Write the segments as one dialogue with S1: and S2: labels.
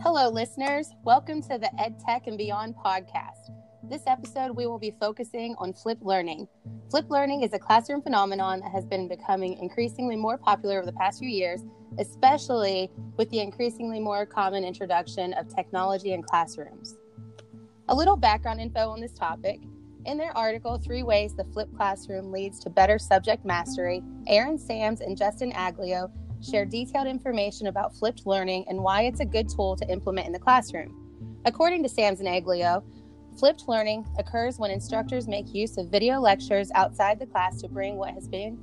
S1: Hello, listeners. Welcome to the EdTech and Beyond podcast. This episode, we will be focusing on flipped learning. Flipped learning is a classroom phenomenon that has been becoming increasingly more popular over the past few years, especially with the increasingly more common introduction of technology in classrooms. A little background info on this topic. In their article, Three Ways the Flipped Classroom Leads to Better Subject Mastery, Aaron Sams and Justin Aglio share detailed information about flipped learning and why it's a good tool to implement in the classroom. According to Sams and Aglio, flipped learning occurs when instructors make use of video lectures outside the class to bring what has been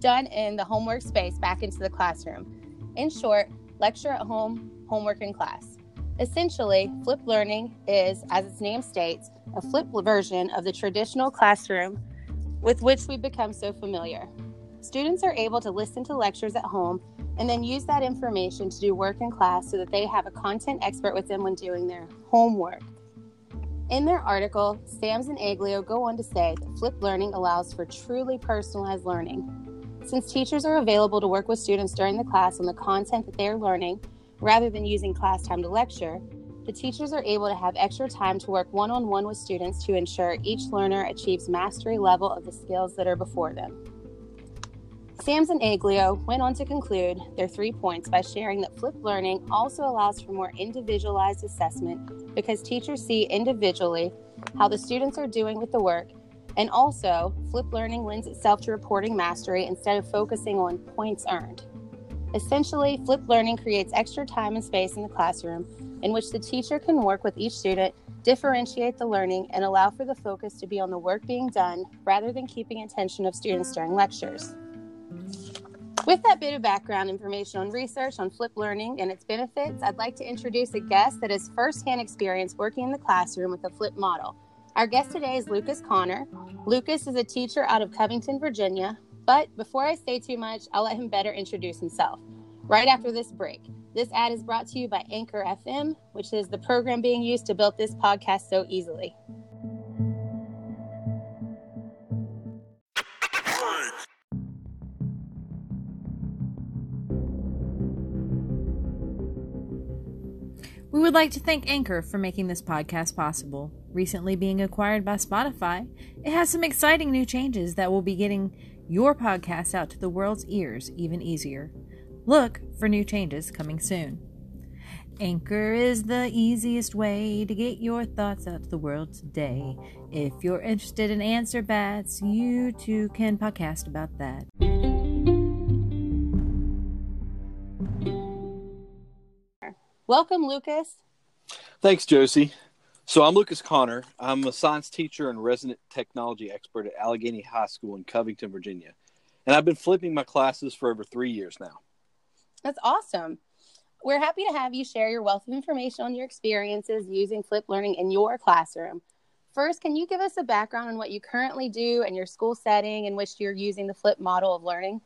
S1: done in the homework space back into the classroom. In short, lecture at home, homework in class. Essentially, flipped learning is, as its name states, a flipped version of the traditional classroom with which we've become so familiar. Students are able to listen to lectures at home and then use that information to do work in class so that they have a content expert with them when doing their homework. In their article, Sams and Aglio go on to say that flipped learning allows for truly personalized learning. Since teachers are available to work with students during the class on the content that they are learning, rather than using class time to lecture, the teachers are able to have extra time to work one on one with students to ensure each learner achieves mastery level of the skills that are before them. Sams and Aglio went on to conclude their three points by sharing that flipped learning also allows for more individualized assessment because teachers see individually how the students are doing with the work, and also flipped learning lends itself to reporting mastery instead of focusing on points earned. Essentially, flipped learning creates extra time and space in the classroom in which the teacher can work with each student, differentiate the learning, and allow for the focus to be on the work being done rather than keeping attention of students during lectures. With that bit of background information on research on flipped learning and its benefits, I'd like to introduce a guest that has firsthand experience working in the classroom with a flipped model. Our guest today is Lucas Connor. Lucas is a teacher out of Covington, Virginia. But before I say too much, I'll let him better introduce himself. Right after this break. This ad is brought to you by Anchor FM, which is the program being used to build this podcast so easily.
S2: Would like to thank Anchor for making this podcast possible. Recently being acquired by Spotify, it has some exciting new changes that will be getting your podcast out to the world's ears even easier. Look for new changes coming soon. Anchor is the easiest way to get your thoughts out to the world today. If you're interested in answer bats, you too can podcast about that.
S1: Welcome, Lucas.
S3: Thanks, Josie. So I'm Lucas Connor. I'm a science teacher and resident technology expert at Alleghany High School in Covington, Virginia. And I've been flipping my classes for over three years now.
S1: That's awesome. We're happy to have you share your wealth of information on your experiences using flipped learning in your classroom. First, can you give us a background on what you currently do and your school setting in which you're using the flip model of learning?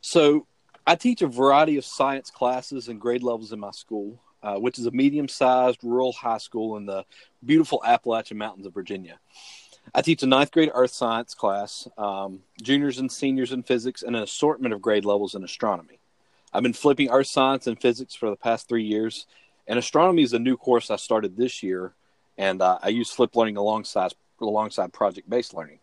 S3: So, I teach a variety of science classes and grade levels in my school, uh, which is a medium sized rural high school in the beautiful Appalachian Mountains of Virginia. I teach a ninth grade earth science class, um, juniors and seniors in physics, and an assortment of grade levels in astronomy. I've been flipping earth science and physics for the past three years, and astronomy is a new course I started this year, and uh, I use flip learning alongside alongside project based learning.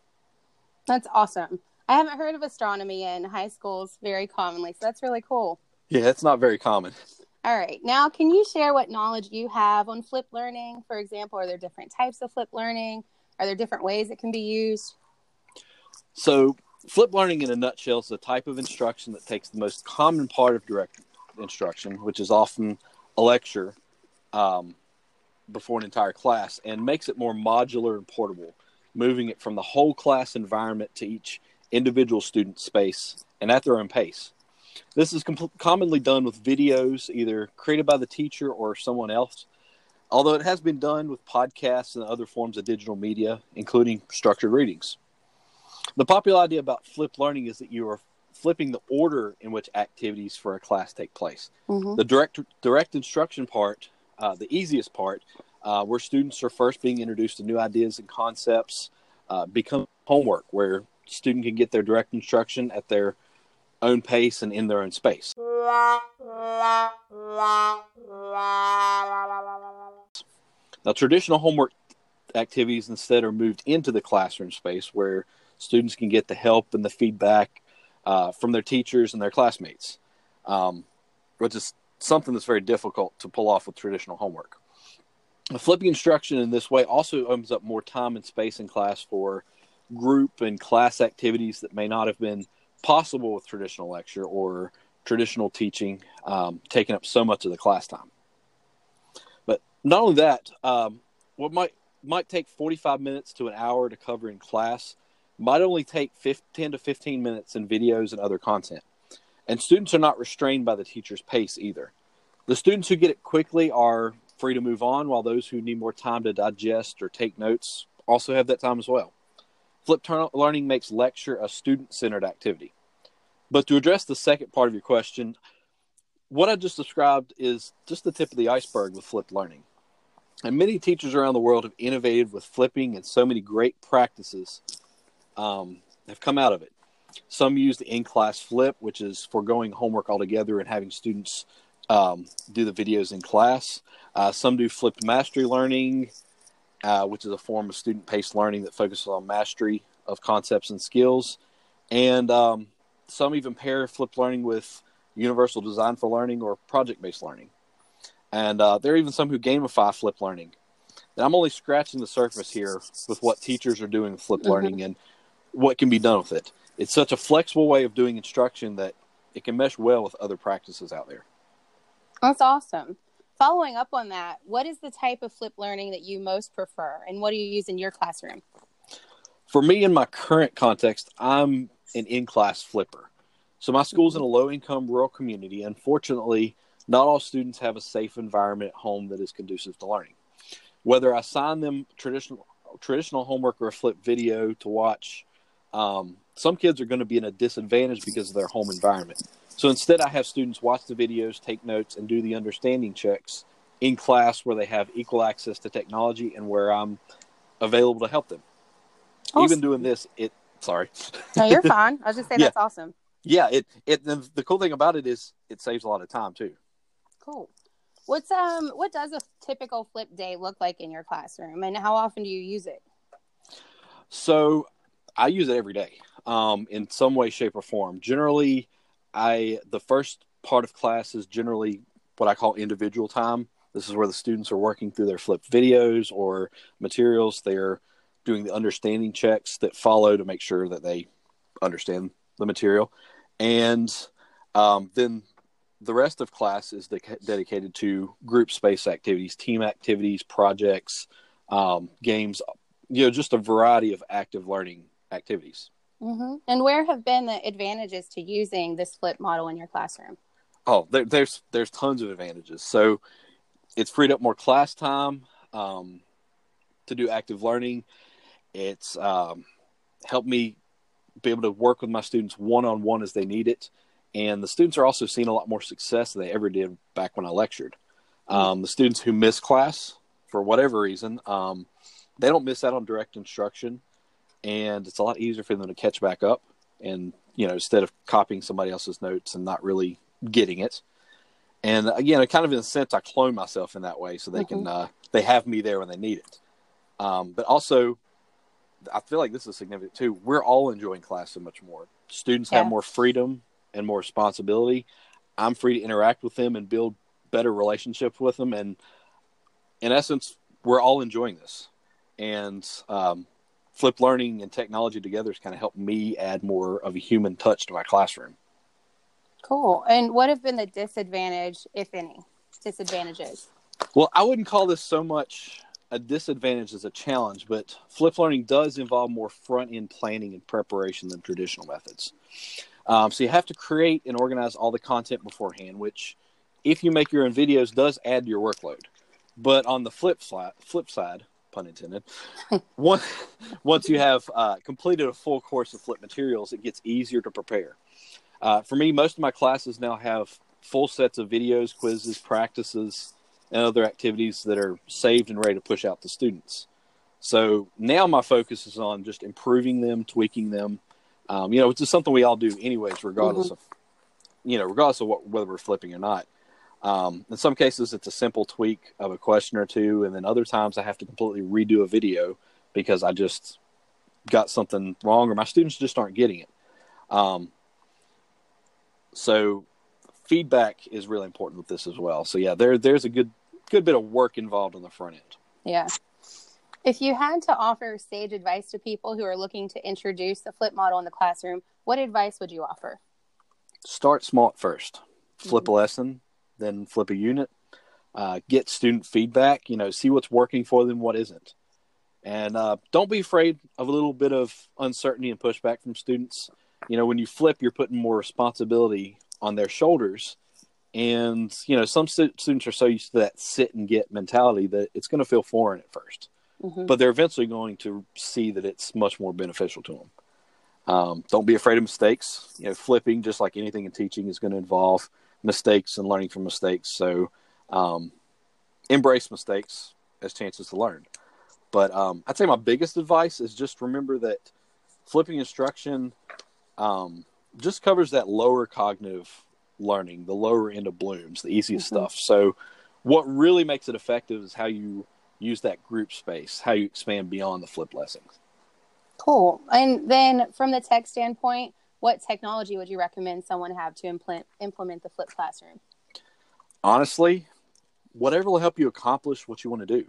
S1: That's awesome. I haven't heard of astronomy in high schools very commonly, so that's really cool.
S3: Yeah, it's not very common.
S1: All right. Now, can you share what knowledge you have on flip learning? For example, are there different types of flip learning? Are there different ways it can be used?
S3: So, flip learning in a nutshell is a type of instruction that takes the most common part of direct instruction, which is often a lecture um, before an entire class, and makes it more modular and portable, moving it from the whole class environment to each individual student space and at their own pace. This is com- commonly done with videos either created by the teacher or someone else, although it has been done with podcasts and other forms of digital media, including structured readings. The popular idea about flipped learning is that you are flipping the order in which activities for a class take place. Mm-hmm. The direct direct instruction part, uh, the easiest part, uh, where students are first being introduced to new ideas and concepts, uh, become homework, where student can get their direct instruction at their own pace and in their own space. Now, traditional homework activities instead are moved into the classroom space where students can get the help and the feedback uh, from their teachers and their classmates, um, which is something that's very difficult to pull off with traditional homework. Flipping instruction in this way also opens up more time and space in class for group and class activities that may not have been possible with traditional lecture or traditional teaching, um, taking up so much of the class time. But not only that, um, what might might take 45 minutes to an hour to cover in class might only take 10 to 15 minutes in videos and other content. And students are not restrained by the teacher's pace either. The students who get it quickly are free to move on, while those who need more time to digest or take notes also have that time as well. Flipped learning makes lecture a student centered activity. But to address the second part of your question, what I just described is just the tip of the iceberg with flipped learning. And many teachers around the world have innovated with flipping, and so many great practices um, have come out of it. Some use the in class flip, which is foregoing homework altogether and having students um, do the videos in class. Uh, some do flipped mastery learning, uh, which is a form of student paced learning that focuses on mastery of concepts and skills. And um, some even pair flipped learning with universal design for learning or project based learning. And uh, there are even some who gamify flipped learning. And I'm only scratching the surface here with what teachers are doing with flipped mm-hmm. learning and what can be done with it. It's such a flexible way of doing instruction that it can mesh well with other practices out there.
S1: That's awesome. Following up on that, what is the type of flip learning that you most prefer and what do you use in your classroom?
S3: For me, in my current context, I'm an in class flipper. So my school's in a low income rural community. Unfortunately, not all students have a safe environment at home that is conducive to learning. Whether I assign them traditional traditional homework or a flip video to watch, um, some kids are going to be in a disadvantage because of their home environment. So instead, I have students watch the videos, take notes, and do the understanding checks in class where they have equal access to technology and where I'm available to help them. Awesome. Even doing this, it sorry.
S1: no, you're fine. I was just saying yeah. that's awesome.
S3: Yeah, it it the, the cool thing about it is it saves a lot of time too.
S1: Cool. What's um what does a typical flip day look like in your classroom and how often do you use it?
S3: So I use it every day, um, in some way, shape, or form. Generally, I the first part of class is generally what I call individual time. This is where the students are working through their flip videos or materials. They're doing the understanding checks that follow to make sure that they understand the material, and um, then the rest of class is de- dedicated to group space activities, team activities, projects, um, games. You know, just a variety of active learning activities.
S1: Mm-hmm. And where have been the advantages to using this flip model in your classroom?
S3: Oh, there, there's there's tons of advantages. So it's freed up more class time um, to do active learning. It's um, helped me be able to work with my students one on one as they need it, and the students are also seeing a lot more success than they ever did back when I lectured. Mm-hmm. Um, the students who miss class for whatever reason, um, they don't miss out on direct instruction and it's a lot easier for them to catch back up and you know instead of copying somebody else's notes and not really getting it. And again kind of in a sense i clone myself in that way so they mm-hmm. can uh, they have me there when they need it. Um, but also i feel like this is significant too. We're all enjoying class so much more. Students yeah. have more freedom and more responsibility. I'm free to interact with them and build better relationships with them. And in essence we're all enjoying this. And um, flip learning and technology together has kind of helped me add more of a human touch to my classroom.
S1: Cool. And what have been the disadvantage, if any, disadvantages?
S3: Well, I wouldn't call this so much a disadvantage as a challenge, but flip learning does involve more front end planning and preparation than traditional methods. Um, so you have to create and organize all the content beforehand, which, if you make your own videos, does add to your workload. But on the flip side, flip side, pun intended. once, once you have uh, completed a full course of flip materials, it gets easier to prepare. Uh, for me, most of my classes now have full sets of videos, quizzes, practices, and other activities that are saved and ready to push out to students. So now my focus is on just improving them, tweaking them. Um, you know, which is something we all do anyways, regardless mm-hmm. of, you know, regardless of what, whether we're flipping or not. Um, in some cases, it's a simple tweak of a question or two, and then other times I have to completely redo a video because I just got something wrong or my students just aren't getting it. Um, so feedback is really important with this as well. So yeah, there there's a good good bit of work involved on the front end.
S1: Yeah. If you had to offer sage advice to people who are looking to introduce the flip model in the classroom, what advice would you offer?
S3: Start small at first. Flip mm-hmm. a lesson, then flip a unit. Uh, get student feedback. You know, see what's working for them, what isn't, and uh, don't be afraid of a little bit of uncertainty and pushback from students. You know, when you flip, you're putting more responsibility on their shoulders, and you know, some st- students are so used to that sit and get mentality that it's going to feel foreign at 1st mm-hmm. but they're eventually going to see that it's much more beneficial to them. Um, don't be afraid of mistakes. You know, flipping, just like anything in teaching, is going to involve mistakes and learning from mistakes. So um, embrace mistakes as chances to learn. But um, I'd say my biggest advice is just remember that flipping instruction um, just covers that lower cognitive learning, the lower end of Bloom's, the easiest mm-hmm. stuff. So what really makes it effective is how you use that group space, how you expand beyond the flip lessons.
S1: Cool. And then from the tech standpoint, what technology would you recommend someone have to implement implement the flipped classroom?
S3: Honestly, whatever will help you accomplish what you want to do.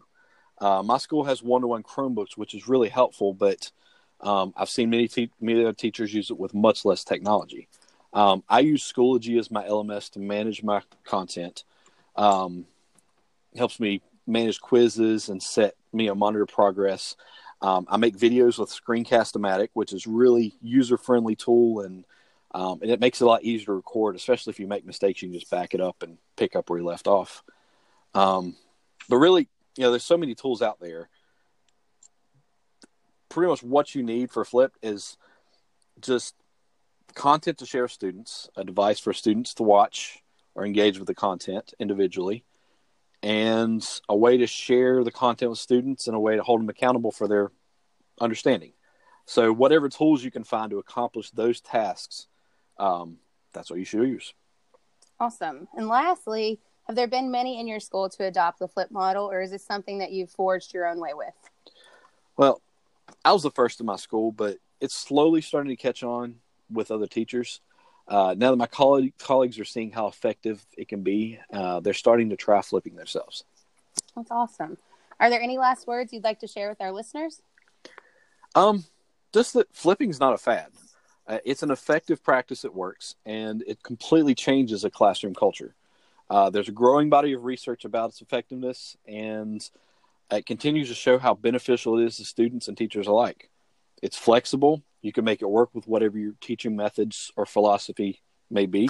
S3: Uh, my school has one-to-one Chromebooks, which is really helpful, but um, I've seen many, te- many teachers use it with much less technology. Um, I use Schoology as my LMS to manage my content. Um, helps me manage quizzes and set me a monitor progress. Um, I make videos with Screencast-O-Matic, which is really user-friendly tool, and um, and it makes it a lot easier to record, especially if you make mistakes. You can just back it up and pick up where you left off. Um, but really, you know, there's so many tools out there. Pretty much what you need for Flip is just content to share with students, a device for students to watch or engage with the content individually, and a way to share the content with students and a way to hold them accountable for their understanding. So, whatever tools you can find to accomplish those tasks, um, that's what you should use.
S1: Awesome. And lastly, have there been many in your school to adopt the flip model, or is this something that you've forged your own way with?
S3: Well, I was the first in my school, but it's slowly starting to catch on with other teachers. Uh, now that my coll- colleagues are seeing how effective it can be, uh, they're starting to try flipping themselves.
S1: That's awesome. Are there any last words you'd like to share with our listeners?
S3: Um, just that flipping is not a fad. Uh, it's an effective practice that works, and it completely changes a classroom culture. Uh, there's a growing body of research about its effectiveness, and it continues to show how beneficial it is to students and teachers alike. It's flexible. You can make it work with whatever your teaching methods or philosophy may be,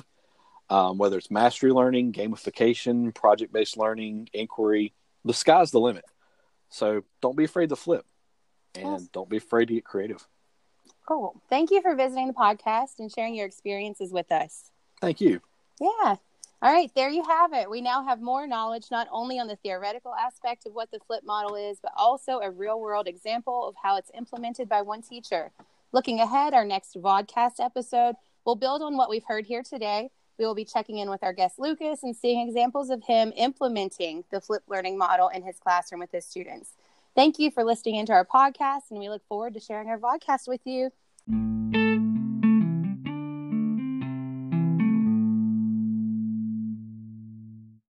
S3: um, whether it's mastery learning, gamification, project based learning, inquiry. The sky's the limit. So don't be afraid to flip and don't be afraid to get creative.
S1: Cool. Thank you for visiting the podcast and sharing your experiences with us.
S3: Thank you.
S1: Yeah. All right, there you have it. We now have more knowledge not only on the theoretical aspect of what the flip model is, but also a real world example of how it's implemented by one teacher. Looking ahead, our next vodcast episode will build on what we've heard here today. We will be checking in with our guest Lucas and seeing examples of him implementing the flip learning model in his classroom with his students. Thank you for listening into our podcast, and we look forward to sharing our vodcast with you.